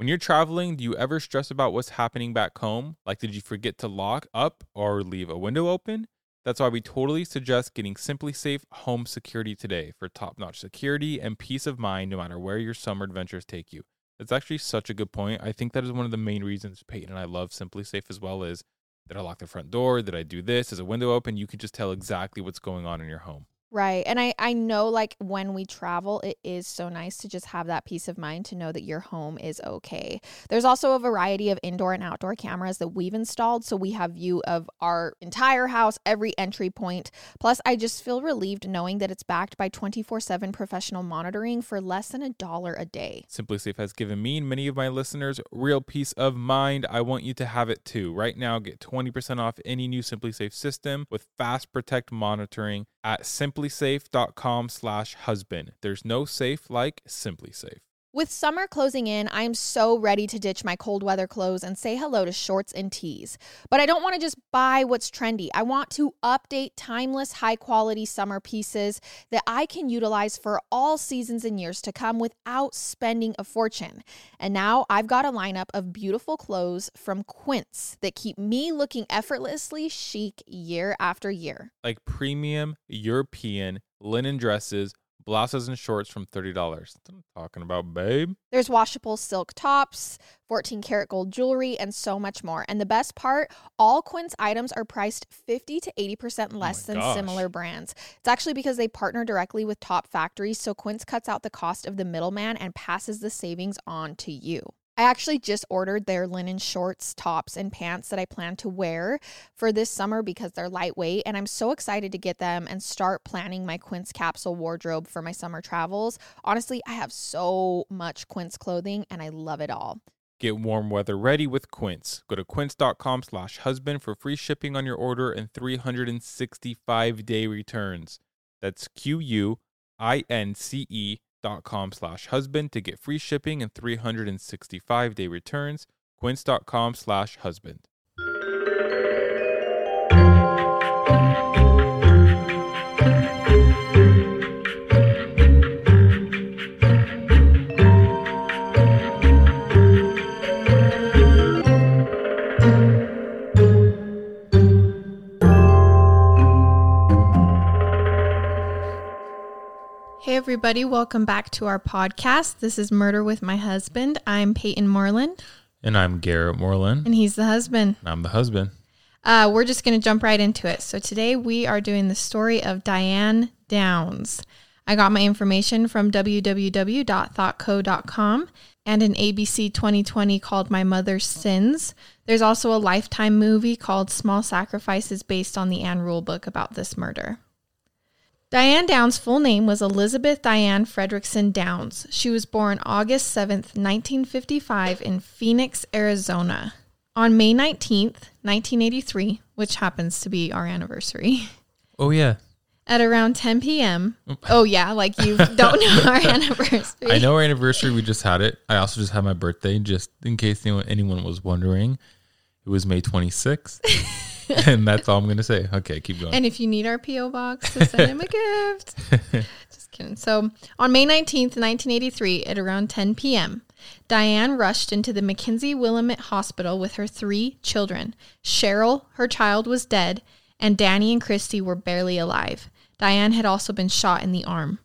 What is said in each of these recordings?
When you're traveling, do you ever stress about what's happening back home? Like, did you forget to lock up or leave a window open? That's why we totally suggest getting SimpliSafe Home Security today for top notch security and peace of mind no matter where your summer adventures take you. That's actually such a good point. I think that is one of the main reasons Peyton and I love SimpliSafe as well is did I lock the front door? Did I do this? Is a window open? You can just tell exactly what's going on in your home. Right. And I, I know like when we travel, it is so nice to just have that peace of mind to know that your home is okay. There's also a variety of indoor and outdoor cameras that we've installed. So we have view of our entire house, every entry point. Plus, I just feel relieved knowing that it's backed by 24 7 professional monitoring for less than a dollar a day. SimpliSafe has given me and many of my listeners real peace of mind. I want you to have it too. Right now, get 20% off any new SimpliSafe system with Fast Protect monitoring at simplisafe.com slash husband. There's no safe like SimpliSafe. With summer closing in, I am so ready to ditch my cold weather clothes and say hello to shorts and tees. But I don't want to just buy what's trendy. I want to update timeless, high quality summer pieces that I can utilize for all seasons and years to come without spending a fortune. And now I've got a lineup of beautiful clothes from Quince that keep me looking effortlessly chic year after year. Like premium European linen dresses blouses and shorts from $30. That's what I'm talking about, babe. There's washable silk tops, 14 karat gold jewelry, and so much more. And the best part, all Quince items are priced 50 to 80% less Oh than gosh. similar brands. It's actually because they partner directly with top factories, so Quince cuts out the cost of the middleman and passes the savings on to you. I actually just ordered their linen shorts, tops, and pants that I plan to wear for this summer because they're lightweight. And I'm so excited to get them and start planning my Quince capsule wardrobe for my summer travels. Honestly, I have so much Quince clothing and I love it all. Get warm weather ready with Quince. Go to quince.com slash husband for free shipping on your order and 365 day returns. That's Q-U-I-N-C-E E dot com slash husband to get free shipping and 365 day returns. Quince.com slash husband. Everybody, welcome back to our podcast. This is Murder with My Husband. I'm Peyton Moreland, And I'm Garrett Moreland. and he's the husband. And I'm the husband. Uh, we're just going to jump right into it. So, today we are doing the story of Diane Downs. I got my information from www.thoughtco.com and an ABC 2020 called My Mother's Sins. There's also a lifetime movie called Small Sacrifices based on the Ann Rule book about this murder. Diane Downs' full name was Elizabeth Diane Fredrickson Downs. She was born August 7th, 1955, in Phoenix, Arizona. On May 19th, 1983, which happens to be our anniversary, Oh, yeah. at around 10 p.m. Oh, yeah, like you don't know our anniversary. I know our anniversary. We just had it. I also just had my birthday, just in case anyone, anyone was wondering. It was May 26th. and that's all I'm going to say. Okay, keep going. And if you need our P.O. box to send him a gift. Just kidding. So on May 19th, 1983, at around 10 p.m., Diane rushed into the McKenzie Willamette Hospital with her three children. Cheryl, her child, was dead, and Danny and Christy were barely alive. Diane had also been shot in the arm.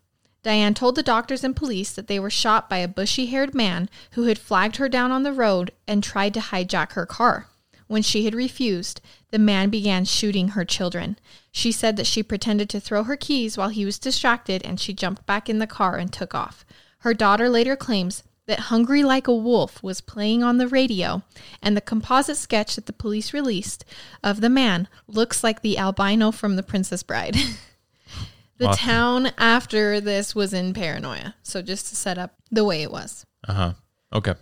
Diane told the doctors and police that they were shot by a bushy haired man who had flagged her down on the road and tried to hijack her car. When she had refused, the man began shooting her children. She said that she pretended to throw her keys while he was distracted and she jumped back in the car and took off. Her daughter later claims that Hungry Like a Wolf was playing on the radio, and the composite sketch that the police released of the man looks like the albino from The Princess Bride. the Wow. town after this was in paranoia. So just to set up the way it was. Uh huh. Okay.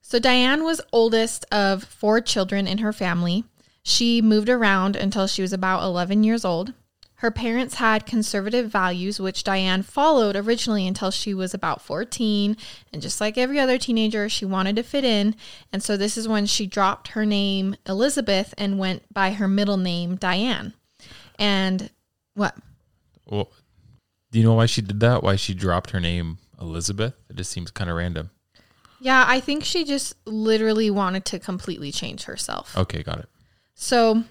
So Diane was oldest of four children in her family. She moved around until she was about 11 years old. Her parents had conservative values, which Diane followed originally until she was about 14. And just like every other teenager, she wanted to fit in. And so this is when she dropped her name Elizabeth and went by her middle name Diane. And what? Well, do you know why she did that? Why she dropped her name Elizabeth? It just seems kind of random. Yeah, I think she just literally wanted to completely change herself. Okay, got it. So,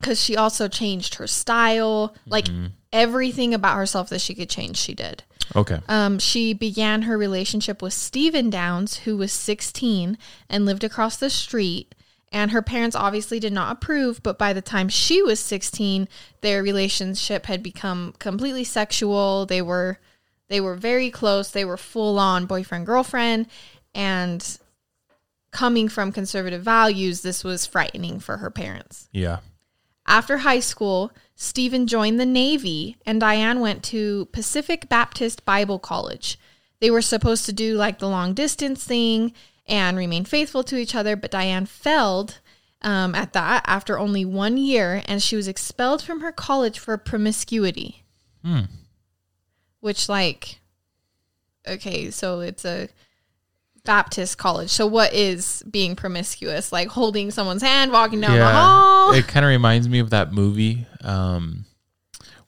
because she also changed her style, like Mm-hmm. everything about herself that she could change, she did. Okay. Um, she began her relationship with Stephen Downs, who was 16 and lived across the street. And her parents obviously did not approve, but by the time she was 16, their relationship had become completely sexual. They were they were very close. They were full on boyfriend girlfriend and coming from conservative values, this was frightening for her parents. Yeah. After high school, Stephen joined the Navy and Diane went to Pacific Baptist Bible College. They were supposed to do like the long distance thing and remain faithful to each other, but Diane failed um, at that after only one year and she was expelled from her college for promiscuity. Hmm. Which, like, okay, so it's a Baptist college. So, what is being promiscuous? Like holding someone's hand, walking down the hall? It kind of reminds me of that movie. Um,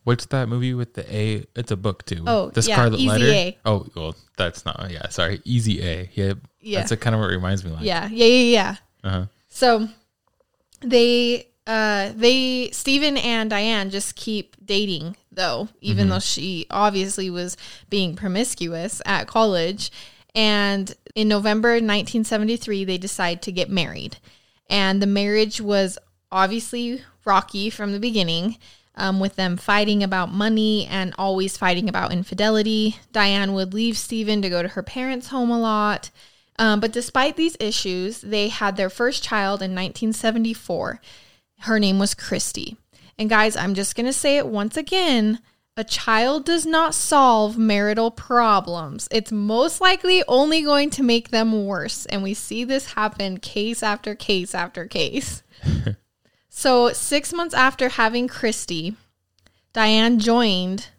what's that movie with the A? It's a book too. Oh, the yeah, Scarlet Easy Letter. A. Oh, well, that's not. Yeah, sorry, Easy A. Yeah, Yeah. That's kind of what it reminds me like. Yeah, yeah, yeah, yeah. Uh-huh. So they uh they Stephen and Diane just keep dating though, even though she obviously was being promiscuous at college. And in November 1973 they decide to get married. And the marriage was obviously rocky from the beginning. Um, with them fighting about money and always fighting about infidelity. Diane would leave Stephen to go to her parents' home a lot. Um, but despite these issues, they had their first child in 1974. Her name was Christy. And guys, I'm just going to say it once again. A child does not solve marital problems. It's most likely only going to make them worse. And we see this happen case after case after case. so, six months after having Christy, Diane joined,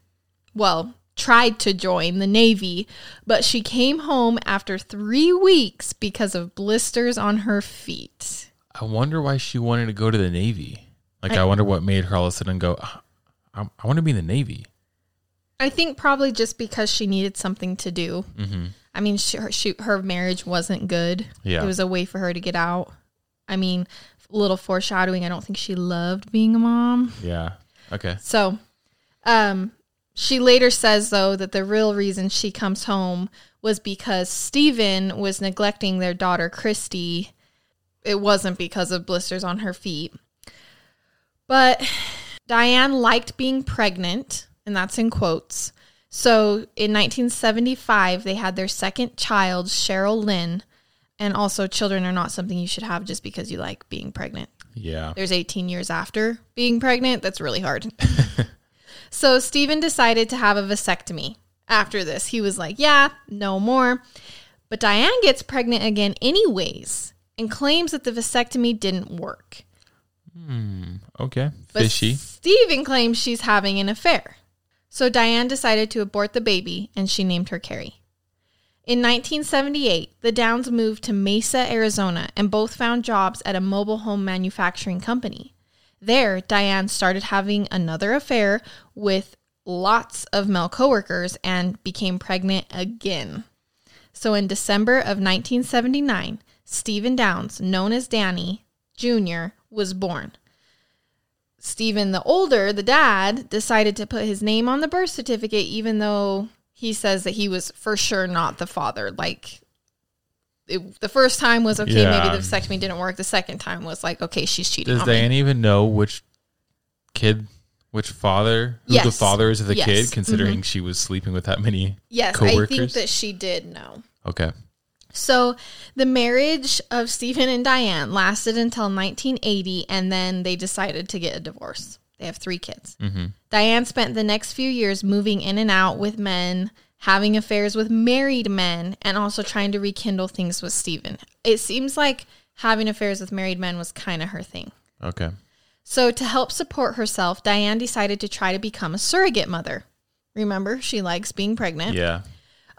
well, tried to join the Navy, but she came home after three weeks because of blisters on her feet. I wonder why she wanted to go to the Navy. Like, I, I- wonder what made her all of a sudden go. Ah, "Ah, I, I want to be in the Navy. I think probably just because she needed something to do. Mm-hmm. I mean, she, her, she, her marriage wasn't good. Yeah. It was a way for her to get out. I mean, a little foreshadowing. I don't think she loved being a mom. Yeah. Okay. So, um, she later says though that the real reason she comes home was because Stephen was neglecting their daughter Christy. It wasn't because of blisters on her feet. But Diane liked being pregnant, and that's in quotes. So in 1975, they had their second child, Cheryl Lynn. And also, children are not something you should have just because you like being pregnant Yeah. there's 18 years after being pregnant. That's really hard. so Stephen decided to have a vasectomy after this. He was like, yeah, no more. But Diane gets pregnant again, anyways, and claims that the vasectomy didn't work. Hmm. Okay. But Fishy. Stephen claims she's having an affair. So Diane decided to abort the baby and she named her Carrie. In 1978, the Downs moved to Mesa, Arizona, and both found jobs at a mobile home manufacturing company. There, Diane started having another affair with lots of male coworkers and became pregnant again. So in December of 1979, Stephen Downs, known as Danny Jr., was born. Stephen, the older, the dad, decided to put his name on the birth certificate, even though he says that he was for sure not the father. Like, it, the first time was okay, Yeah. maybe the vasectomy didn't work. The second time was like, okay, she's cheating Does on me. Even know which kid, which father, who the father is of the Yes. Mm-hmm. kid, considering she was sleeping with that many? Yes, I think that she did know. Okay. So the marriage of Stephen and Diane lasted until 1980, and then they decided to get a divorce. They have three kids. Mm-hmm. Diane spent the next few years moving in and out with men, having affairs with married men, and also trying to rekindle things with Stephen. It seems like having affairs with married men was kind of her thing. Okay. So, to help support herself, Diane decided to try to become a surrogate mother. Remember, she likes being pregnant. Yeah.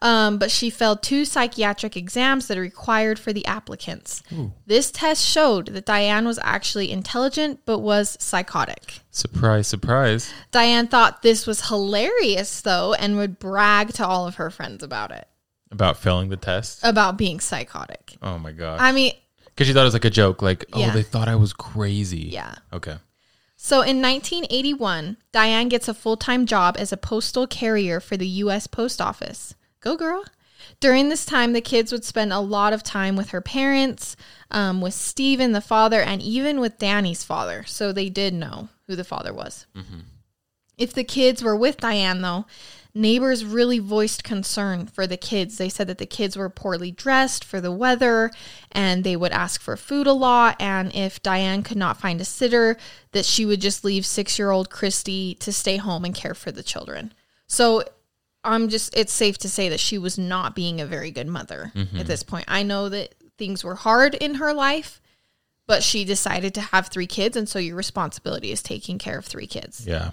Um, but she failed two psychiatric exams that are required for the applicants. Ooh. This test showed that Diane was actually intelligent but was psychotic. Surprise, surprise. Diane thought this was hilarious, though, and would brag to all of her friends about it. About failing the test. about being psychotic. oh my God. I mean, Because she thought it was like a joke. Like, oh, Yeah. they thought I was crazy. yeah. Okay. So in 1981, Diane gets a full time job as a postal carrier for the U.S. Post Office. Go, girl. During this time, the kids would spend a lot of time with her parents, um, with Stephen, the father, and even with Danny's father. So they did know who the father was. If the kids were with Diane, though, neighbors really voiced concern for the kids. They said that the kids were poorly dressed for the weather and they would ask for food a lot. And if Diane could not find a sitter, that she would just leave six year old Christy to stay home and care for the children. So I'm just, it's safe to say that she was not being a very good mother at mm-hmm. this point. I know that things were hard in her life. But she decided to have three kids, and so your responsibility is taking care of three kids. Yeah.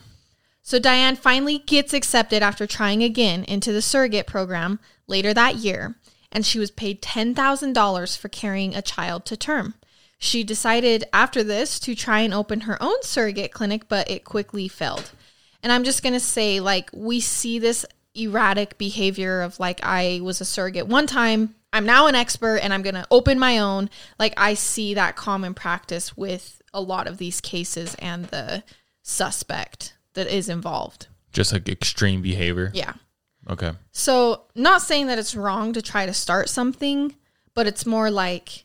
So Diane finally gets accepted after trying again into the surrogate program later that year, and she was paid $10,000 for carrying a child to term. She decided after this to try and open her own surrogate clinic, but it quickly failed. And I'm just going to say, like, we see this erratic behavior of, like, I was a surrogate one time, I'm now an expert, and I'm going to open my own. Like, I see that common practice with a lot of these cases and the suspect that is involved. Just like extreme behavior. Yeah. Okay. So, not saying that it's wrong to try to start something, but it's more like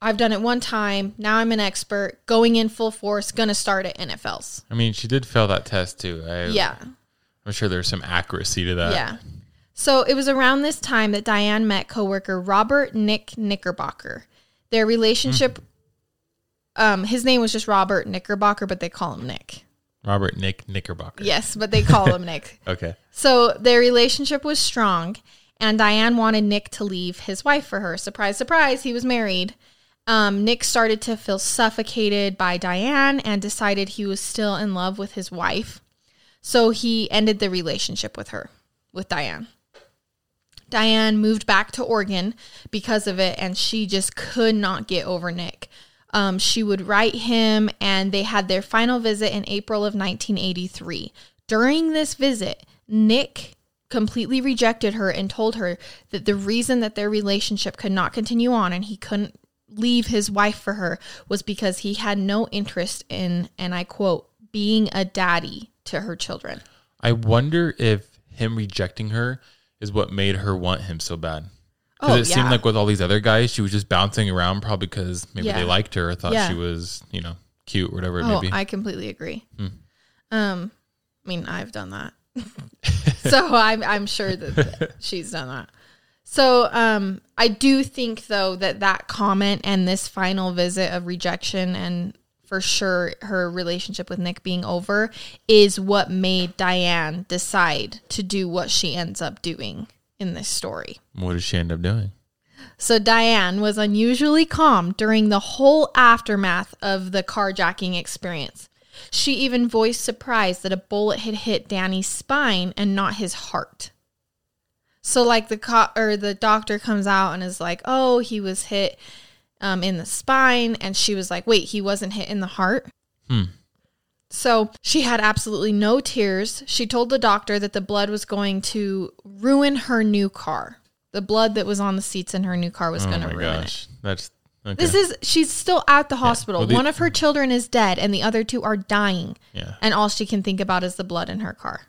I've done it one time. Now I'm an expert, going in full force, gonna start at NFLs. I mean, she did fail that test too. I, Yeah. I'm sure there's some accuracy to that. Yeah. So it was around this time that Diane met coworker Robert Nick Knickerbocker. Their relationship, um, his name was just Robert Knickerbocker, but they call him Nick. Robert Nick Knickerbocker. Yes, but they call him Nick. Okay. So their relationship was strong, and Diane wanted Nick to leave his wife for her. Surprise, surprise, he was married. Um, Nick started to feel suffocated by Diane and decided he was still in love with his wife. So he ended the relationship with her, with Diane. Diane moved back to Oregon because of it, and she just could not get over Nick. Um, she would write him, and they had their final visit in April of 1983. During this visit, Nick completely rejected her and told her that the reason that their relationship could not continue on and he couldn't leave his wife for her was because he had no interest in, and I quote, being a daddy to her children. I wonder if him rejecting her is what made her want him so bad. Because Oh, it seemed like with all these other guys, she was just bouncing around, probably because maybe Yeah. they liked her or thought Yeah. she was, you know, cute or whatever it Oh, may be. I completely agree. Hmm. Um, I mean, I've done that, so I'm I'm sure that she's done that. So, um, I do think though that that comment and this final visit of rejection and for sure her relationship with Nick being over is what made Diane decide to do what she ends up doing in this story. what does she end up doing? So Diane was unusually calm during the whole aftermath of the carjacking experience. She even voiced surprise that a bullet had hit Danny's spine and not his heart. So like the co- or the doctor comes out and is like, "Oh, he was hit um, in the spine," and she was like, "Wait, he wasn't hit in the heart." Hmm. So she had absolutely no tears. She told the doctor that the blood was going to ruin her new car. The blood that was on the seats in her new car was oh going to ruin it. That's okay. This is she's still at the hospital. Well, the- One of her children is dead and the other two are dying. yeah. And all she can think about is the blood in her car.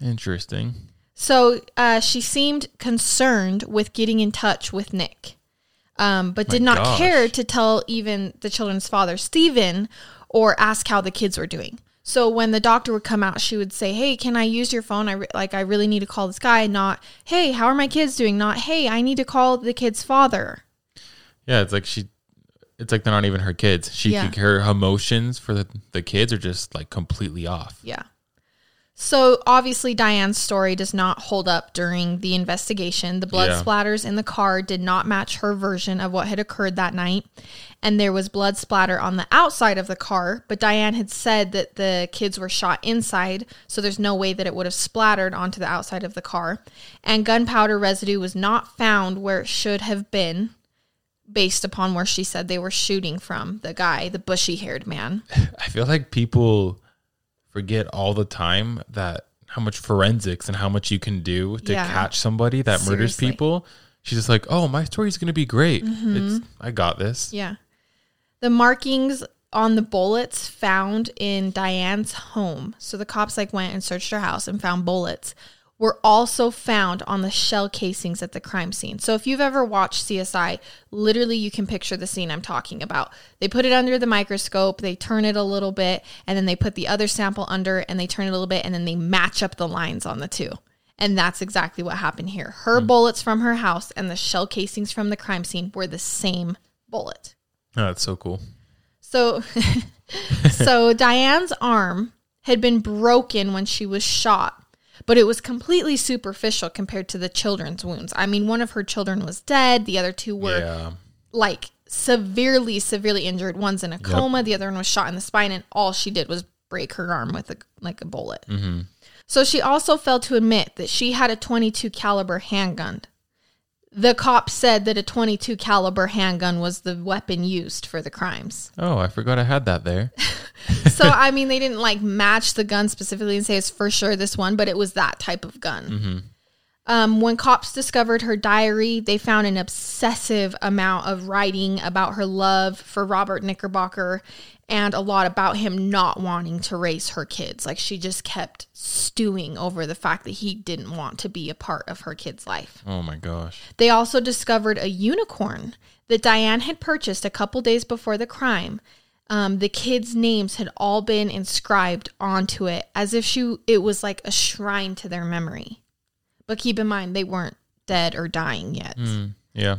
Interesting. So uh, she seemed concerned with getting in touch with Nick, um, but My did not gosh. care to tell even the children's father, Stephen, or ask how the kids were doing. So when the doctor would come out, she would say, "Hey, can I use your phone? I re- like I really need to call this guy." Not, "Hey, how are my kids doing?" Not, "Hey, I need to call the kid's father." Yeah, it's like she it's like they're not even her kids. She Yeah. her emotions for the, the kids are just like completely off. Yeah. So obviously Diane's story does not hold up during the investigation. The blood Yeah. splatters in the car did not match her version of what had occurred that night. And there was blood splatter on the outside of the car, but Diane had said that the kids were shot inside, so there's no way that it would have splattered onto the outside of the car. And gunpowder residue was not found where it should have been based upon where she said they were shooting from, the guy, the bushy-haired man. I feel like people forget all the time that how much forensics and how much you can do to Yeah. catch somebody that murders people. She's just like, oh, my story's gonna be great. Mm-hmm. It's I got this. Yeah. The markings on the bullets found in Diane's home. So the cops like went and searched her house and found bullets were also found on the shell casings at the crime scene. So if you've ever watched CSI, literally you can picture the scene I'm talking about. They put it under the microscope, they turn it a little bit, and then they put the other sample under and they turn it a little bit and then they match up the lines on the two. And that's exactly what happened here. Her hmm. bullets from her house and the shell casings from the crime scene were the same bullet. Oh, that's so cool. So, so Diane's arm had been broken when she was shot, but it was completely superficial compared to the children's wounds. I mean, one of her children was dead; the other two were Yeah. like severely, severely injured. One's in a coma, the other one was shot in the spine, and all she did was break her arm with a like a bullet. Mm-hmm. So she also failed to admit that she had a 22 caliber handgun. The cop said that a 22 caliber handgun was the weapon used for the crimes. Oh, I forgot I had that there. So I mean, they didn't like match the gun specifically and say it's for sure this one, but it was that type of gun. Um, when cops discovered her diary, they found an obsessive amount of writing about her love for Robert Knickerbocker and a lot about him not wanting to raise her kids. Like she just kept stewing over the fact that he didn't want to be a part of her kid's life. Oh my gosh. They also discovered a unicorn that Diane had purchased a couple days before the crime. Um, the kids' names had all been inscribed onto it as if she it was like a shrine to their memory. But keep in mind they weren't dead or dying yet. Mm, yeah.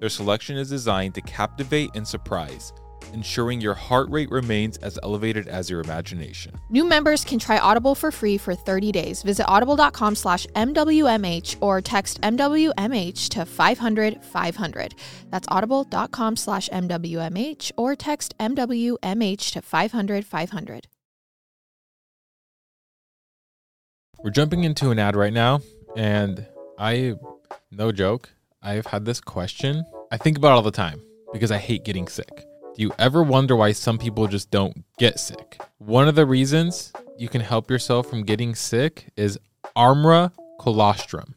Their selection is designed to captivate and surprise, ensuring your heart rate remains as elevated as your imagination. New members can try Audible for free for 30 days. Visit audible.com slash MWMH or text MWMH to 500 500. That's audible.com slash MWMH or text MWMH to 500 500. We're jumping into an ad right now, and I, no joke, I've had this question. I think about all the time because I hate getting sick. Do you ever wonder why some people just don't get sick? One of the reasons you can help yourself from getting sick is Armra colostrum.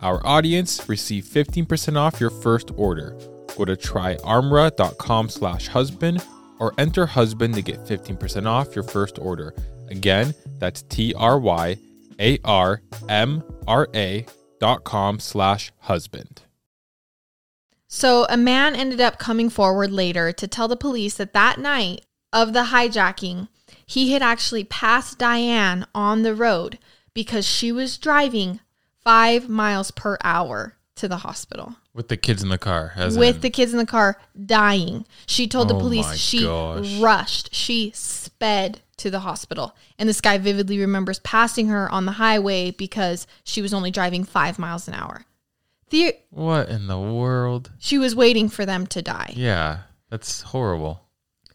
our audience. Receive 15% off your first order. Go to tryarmra.com slash husband or enter husband to get 15% off your first order. Again, that's T-R-Y-A-R-M-R-A dot com slash husband. So a man ended up coming forward later to tell the police that that night of the hijacking, he had actually passed Diane on the road because she was driving five miles per hour to the hospital With the kids in the car. As with in- the kids in the car dying. She told the Oh police she gosh. rushed, she sped to the hospital. And this guy vividly remembers passing her on the highway because she was only driving five miles an hour. The, What in the world? she was waiting for them to die. Yeah, that's horrible.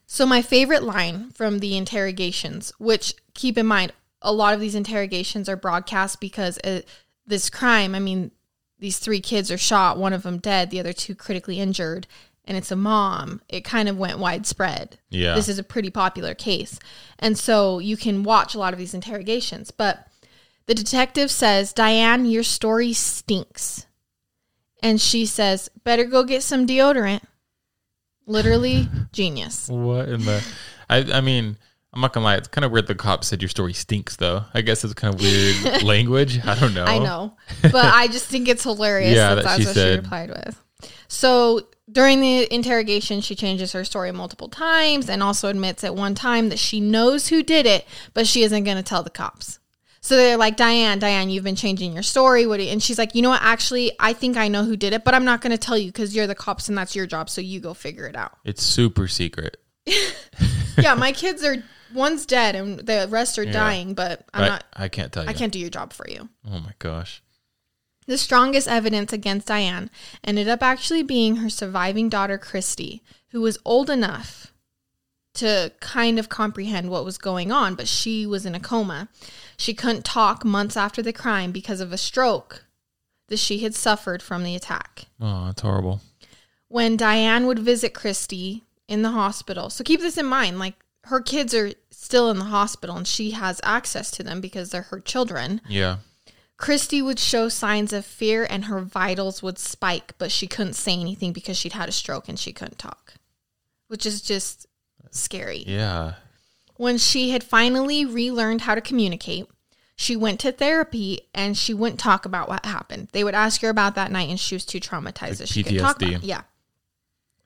So, my favorite line from the interrogations, which keep in mind, a lot of these interrogations are broadcast because uh, this crime, I mean, these three kids are shot, one of them dead, the other two critically injured, and it's a mom. It kind of went widespread. Yeah. This is a pretty popular case. And so you can watch a lot of these interrogations. But the detective says, Diane, your story stinks. And she says, better go get some deodorant. Literally genius. What in the? I I mean, I'm not gonna lie. It's kind of weird. The cop said your story stinks, though. I guess it's kind of weird language. I don't know. I know, but I just think it's hilarious Yeah, that that that's what said. she replied with. So during the interrogation, she changes her story multiple times and also admits at one time that she knows who did it, but she isn't going to tell the cops. So they're like, Diane, Diane, you've been changing your story. What? You-" And she's like, you know what? Actually, I think I know who did it, but I'm not going to tell you because you're the cops and that's your job. So you go figure it out. It's super secret. yeah, my kids are one's dead and the rest are Yeah. dying, but I'm I, not. I can't tell you. I can't do your job for you. Oh my gosh. The strongest evidence against Diane ended up actually being her surviving daughter, Christy, who was old enough to kind of comprehend what was going on, but she was in a coma. She couldn't talk months after the crime because of a stroke that she had suffered from the attack. Oh, it's horrible. When Diane would visit Christy in the hospital, so keep this in mind like her kids are still in the hospital and she has access to them because they're her children. Yeah. Christy would show signs of fear and her vitals would spike, but she couldn't say anything because she'd had a stroke and she couldn't talk, which is just scary. Yeah. When she had finally relearned how to communicate, she went to therapy and she wouldn't talk about what happened. They would ask her about that night and she was too traumatized Like that she could talk PTSD. about it. Yeah.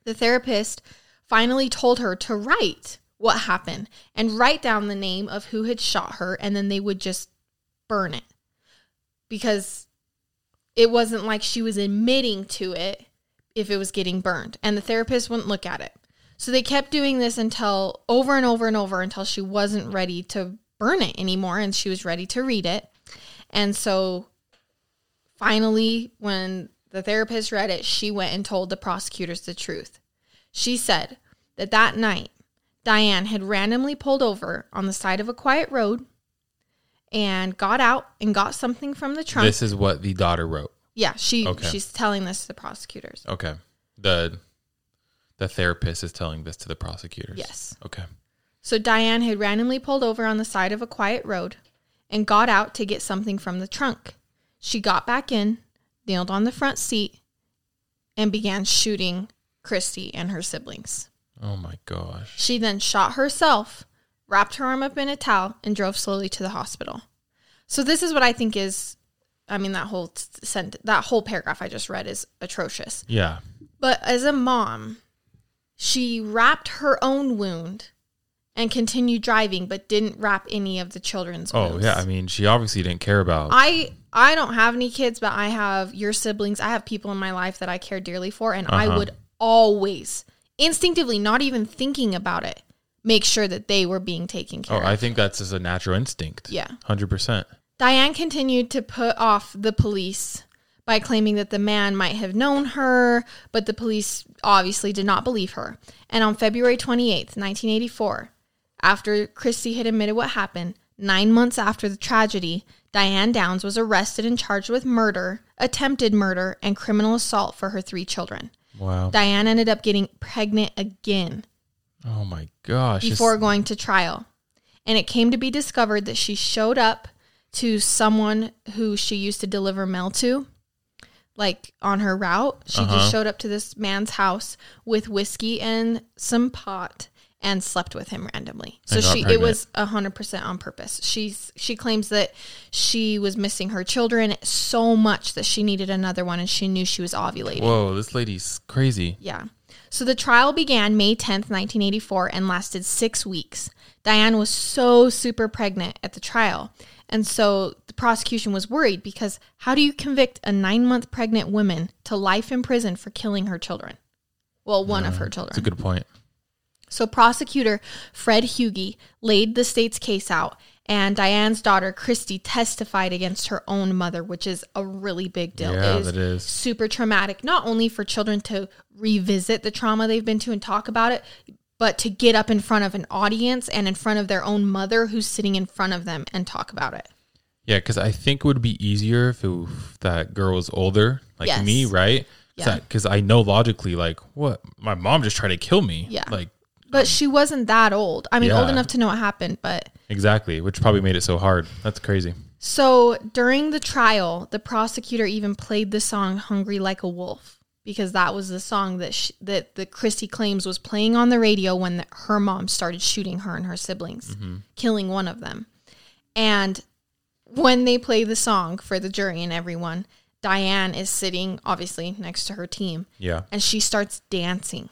The therapist finally told her to write what happened and write down the name of who had shot her and then they would just burn it. Because it wasn't like she was admitting to it if it was getting burned and the therapist wouldn't look at it. So they kept doing this until over and over and over until she wasn't ready to burn it anymore and she was ready to read it. And so finally when the therapist read it she went and told the prosecutors the truth. She said that that night diane had randomly pulled over on the side of a quiet road and got out and got something from the trunk. This is what the daughter wrote. yeah, she Okay. she's telling this to the prosecutors. Okay. The the therapist is telling this to the prosecutors. Yes. Okay. So Diane had randomly pulled over on the side of a quiet road and got out to get something from the trunk. She got back in, kneeled on the front seat, and began shooting Christy and her siblings. Oh my gosh. She then shot herself, wrapped her arm up in a towel, and drove slowly to the hospital. So this is what I think is, I mean, that whole sent that whole paragraph I just read is atrocious. Yeah. But as a mom, she wrapped her own wound and continued driving, but didn't wrap any of the children's. Oh wounds. yeah. I mean, she obviously didn't care about. I I don't have any kids, but I have your siblings. I have people in my life that I care dearly for, and I Uh-huh. would always instinctively, not even thinking about it, make sure that they were being taken care oh, of. I think that's just a natural instinct. yeah. Hundred percent. Diane continued to put off the police by claiming that the man might have known her, but the police obviously did not believe her. And on February 28th, 1984, after Christie had admitted what happened, nine months after the tragedy, Diane Downs was arrested and charged with murder, attempted murder, and criminal assault for her three children. Wow. Diane ended up getting pregnant again Oh my gosh. It's- before going to trial. And it came to be discovered that she showed up to someone who she used to deliver mail to, like on her route. She Uh-huh. just showed up to this man's house with whiskey and some pot and slept with him randomly. So she it was a hundred percent on purpose. She's she claims that she was missing her children so much that she needed another one and she knew she was ovulating. Whoa, this lady's crazy. Yeah. So the trial began May 10th, 1984, and lasted six weeks. Diane was so super pregnant at the trial. And so the prosecution was worried because how do you convict a nine month pregnant woman to life in prison for killing her children? Well, one of uh, her children. That's a good point. So prosecutor Fred Hugi laid the state's case out, and Diane's daughter Christy testified against her own mother, which is a really big deal. Yeah, It that is. super traumatic, not only for children to revisit the trauma they've been to and talk about it, but to get up in front of an audience and in front of their own mother who's sitting in front of them and talk about it. Yeah, because I think it would be easier if, it, if that girl was older, like Yes. me, right? Yeah. Because I know logically, like, what? My mom just tried to kill me. Yeah. Like, But she wasn't that old. I mean, old enough to know what happened, but exactly, which probably made it so hard. That's crazy. So during the trial, the prosecutor even played the song "Hungry Like a Wolf" because that was the song that she, that the Christie claims was playing on the radio when the, her mom started shooting her and her siblings, mm-hmm. killing one of them. And when they play the song for the jury and everyone, Diane is sitting obviously next to her team, Yeah. and she starts dancing,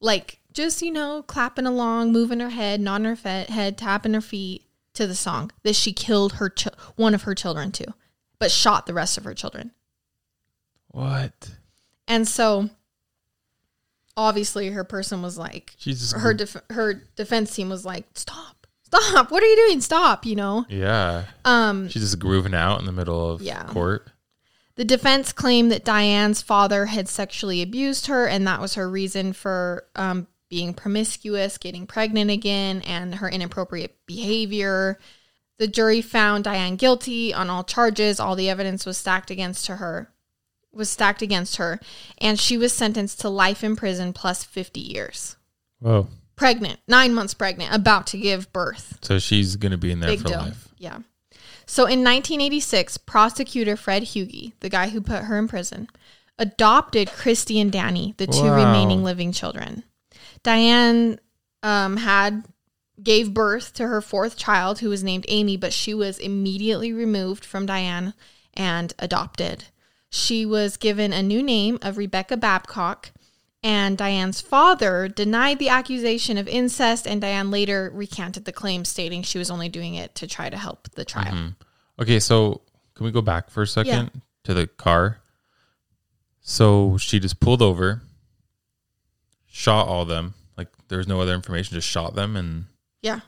like just you know clapping along, moving her head, nodding her fe- head, tapping her feet to the song that she killed her ch- one of her children to, but shot the rest of her children. What? And so, obviously, her person was like, She's just her def- her defense team was like, "Stop, stop! What are you doing? Stop!" You know. Yeah. Um, She's just grooving out in the middle of Yeah. court. The defense claimed that Diane's father had sexually abused her, and that was her reason for um, being promiscuous, getting pregnant again, and her inappropriate behavior. The jury found Diane guilty on all charges. All the evidence was stacked against her. Was stacked against her, and she was sentenced to life in prison plus fifty years. Whoa. Pregnant, nine months pregnant, about to give birth. So she's gonna be in there Big for deal. life. Yeah. So in 1986, prosecutor Fred Hugi, the guy who put her in prison, adopted Christy and Danny, the two Wow. remaining living children. Diane um, had gave birth to her fourth child, who was named Amy, but she was immediately removed from Diane and adopted. She was given a new name of Rebecca Babcock. And Diane's father denied the accusation of incest, and Diane later recanted the claim, stating she was only doing it to try to help the trial. Mhm. Okay, so can we go back for a second to the car? So she just pulled over, shot all them. Like there's no other information, just shot them and Yeah.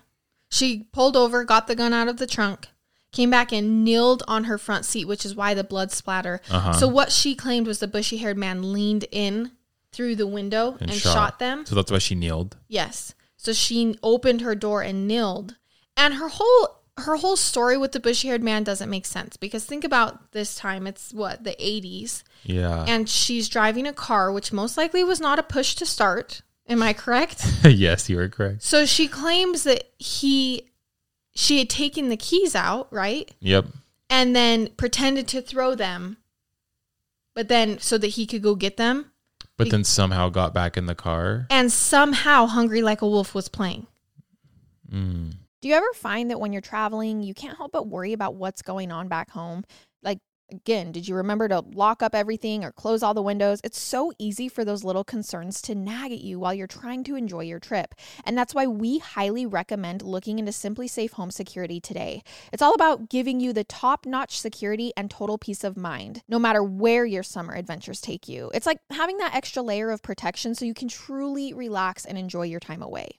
She pulled over, got the gun out of the trunk, came back and kneeled on her front seat, which is why the blood splatter. uh-huh. So what she claimed was the bushy haired man leaned in through the window and, shot. them. So that's why she kneeled. Yes. So she opened her door and kneeled. And her whole her whole story with the bushy haired man doesn't make sense because think about this time. It's what, the 80s. Yeah. And she's driving a car, which most likely was not a push to start. Am I correct? yes, you are correct. So she claims that he she had taken the keys out, right? Yep. And then pretended to throw them. But then so that he could go get them But then somehow got back in the car. and somehow Hungry Like a Wolf was playing. Mm. Do you ever find that when you're traveling, you can't help but worry about what's going on back home? Like, again, did you remember to lock up everything or close all the windows? It's so easy for those little concerns to nag at you while you're trying to enjoy your trip. And that's why we highly recommend looking into SimpliSafe Home Security today. It's all about giving you the top notch security and total peace of mind, no matter where your summer adventures take you. It's like having that extra layer of protection so you can truly relax and enjoy your time away.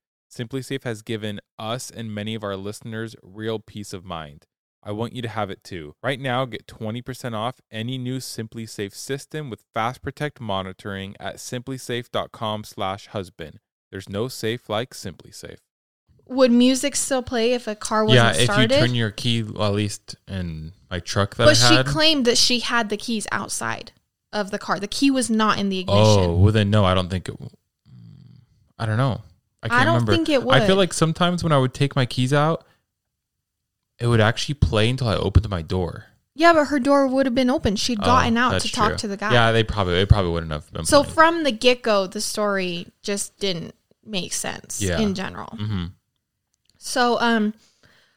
SimpliSafe has given us and many of our listeners real peace of mind. I want you to have it too. Right now, get 20% off any new SimpliSafe system with Fast Protect monitoring at simplisafe.com/husband. There's no safe like SimpliSafe. Would music still play if a car wasn't yeah, if started? you turn your key, well, at least in my truck that but I she claimed that she had the keys outside of the car. The key was not in the ignition. oh, well then no, I don't think it. I don't know. I can't don't remember. think it would. I feel like sometimes when I would take my keys out, it would actually play until I opened my door. Yeah, but her door would have been open. She'd Oh, gotten out that's to talk to the guy. Yeah, they probably it probably wouldn't have been. So from the get go, the story just didn't make sense Yeah. in general. hmm So, um,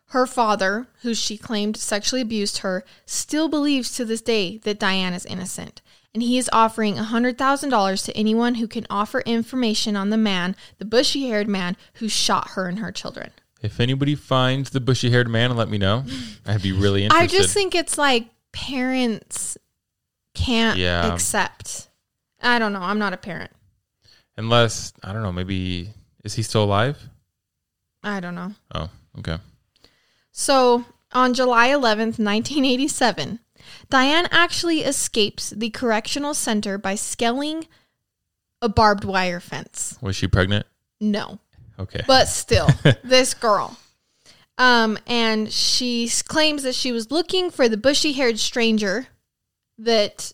her father, who she claimed sexually abused her, still believes to this day that Diane is innocent. And he is offering $100,000 to anyone who can offer information on the man, the bushy haired man who shot her and her children. if anybody finds the bushy haired man, let me know. I'd be really interested. I just think it's like parents can't Yeah. accept. I don't know. I'm not a parent. unless I don't know, maybe is he still alive? I don't know. Oh, okay. So, on July 11th, 1987, Diane actually escapes the correctional center by scaling a barbed wire fence. Was she pregnant? No, Okay. but still, this girl. Um, and she claims that she was looking for the bushy haired stranger that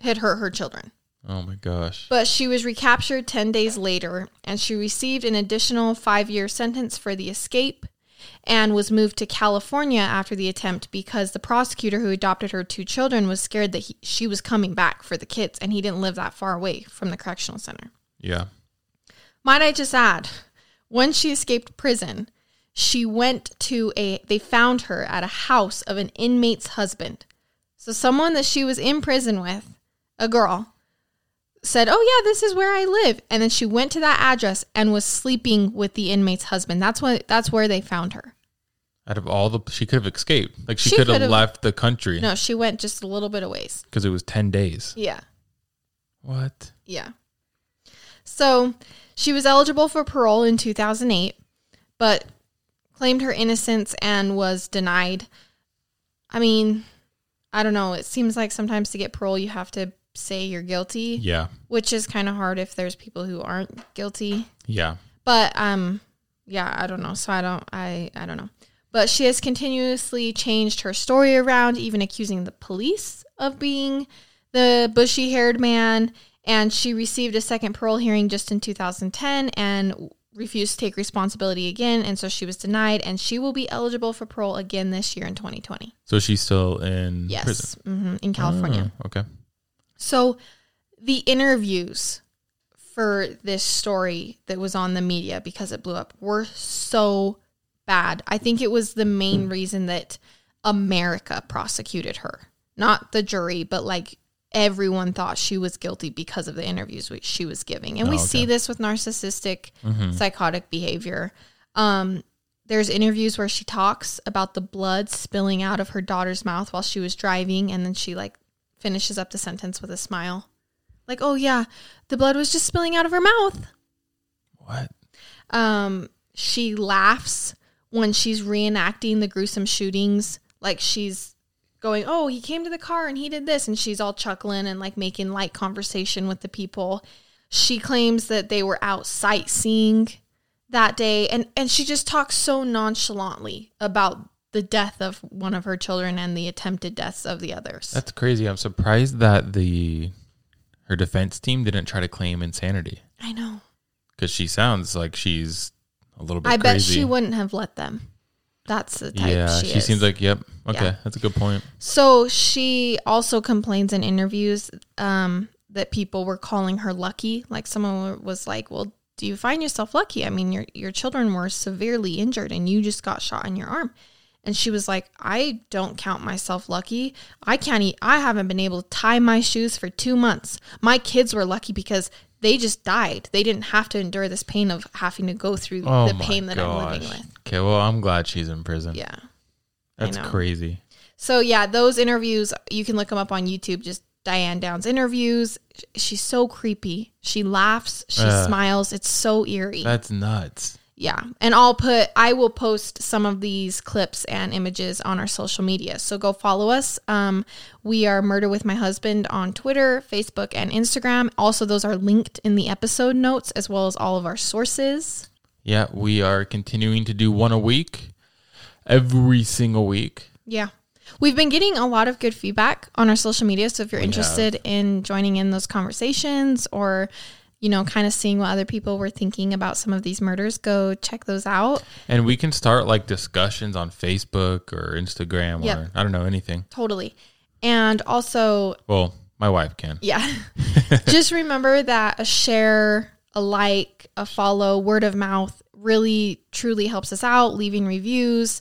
had hurt her children. oh my gosh. But she was recaptured 10 days later and she received an additional five year sentence for the escape and was moved to California after the attempt because the prosecutor who adopted her two children was scared that he, she was coming back for the kids and he didn't live that far away from the correctional center. Yeah. Might I just add, when she escaped prison, she went to a, they found her at a house of an inmate's husband. So someone that she was in prison with, a girl, said, Oh, yeah, this is where I live. And then she went to that address and was sleeping with the inmate's husband. That's what, that's where they found her. Out of all the, she could have escaped. Like she, She could have left the country No, she went just a little bit of ways. because it was ten days. Yeah. What? Yeah. So she was eligible for parole in 2008, but claimed her innocence and was denied. I mean, I don't know. It seems like sometimes to get parole, you have to say you're guilty, Yeah. which is kind of hard if there's people who aren't guilty. Yeah. But um, yeah, I don't know. So I don't, I, I don't know. But she has continuously changed her story around, even accusing the police of being the bushy haired man. And she received a second parole hearing just in 2010 and refused to take responsibility again. And so she was denied, and she will be eligible for parole again this year in 2020. So she's still in Yes, prison. hmm in California. Oh, okay. So the interviews for this story that was on the media because it blew up were so bad. I think it was the main reason that America prosecuted her. Not the jury, but like everyone thought she was guilty because of the interviews which she was giving. And we Oh, okay. see this with narcissistic Mhm. psychotic behavior. Um there's interviews where she talks about the blood spilling out of her daughter's mouth while she was driving and then she like finishes up the sentence with a smile. Like, "Oh yeah, the blood was just spilling out of her mouth." What? Um she laughs when she's reenacting the gruesome shootings like she's going, "Oh, he came to the car and he did this." And she's all chuckling and like making light conversation with the people. She claims that they were out sightseeing that day and and she just talks so nonchalantly about the death of one of her children and the attempted deaths of the others. That's crazy. I'm surprised that the her defense team didn't try to claim insanity I know. because she sounds like she's a little bit. I bet she wouldn't have let them. That's the type Yeah, she, she, seems like. Yep. Okay, Yeah. that's a good point. So she also complains in interviews um, that people were calling her lucky. Like someone was like, "Well, do you find yourself lucky? I mean, your your children were severely injured, and you just got shot in your arm." And she was like, "I don't count myself lucky. I can't eat. I haven't been able to tie my shoes for two months. My kids were lucky because." They just died. They didn't have to endure this pain of having to go through Oh the pain that I'm living with. Okay, well, I'm glad she's in prison. Yeah. That's crazy. So yeah, those interviews you can look them up on YouTube. Just Diane Downs interviews. She's so creepy. She laughs. She Ugh. smiles. It's so eerie. That's nuts. Yeah, and I'll put. I will post some of these clips and images on our social media. So go follow us. Um, we are Murder with My Husband on Twitter, Facebook, and Instagram. Also, those are linked in the episode notes as well as all of our sources. Yeah, we are continuing to do one a week, every single week. Yeah. We've been getting a lot of good feedback on our social media. So if you're We interested in joining in those conversations or, you know, kind of seeing what other people were thinking about some of these murders, go check those out. And we can start like discussions on Facebook or Instagram Yep. or I don't know anything. Totally. And also, Well, my wife can. yeah, just remember that a share, a like, a follow, word of mouth really truly helps us out, leaving reviews.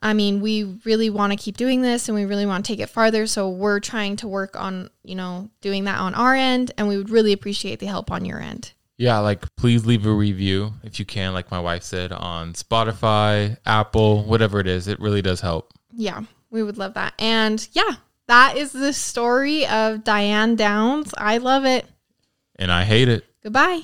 I mean, we really want to keep doing this and we really want to take it farther. So we're trying to work on, you know, doing that on our end. And we would really appreciate the help on your end. Yeah, like please leave a review if you can, like my wife said, on Spotify, Apple, whatever it is. It really does help. Yeah, we would love that. And yeah, that is the story of Diane Downs. I love it. And I hate it. Goodbye.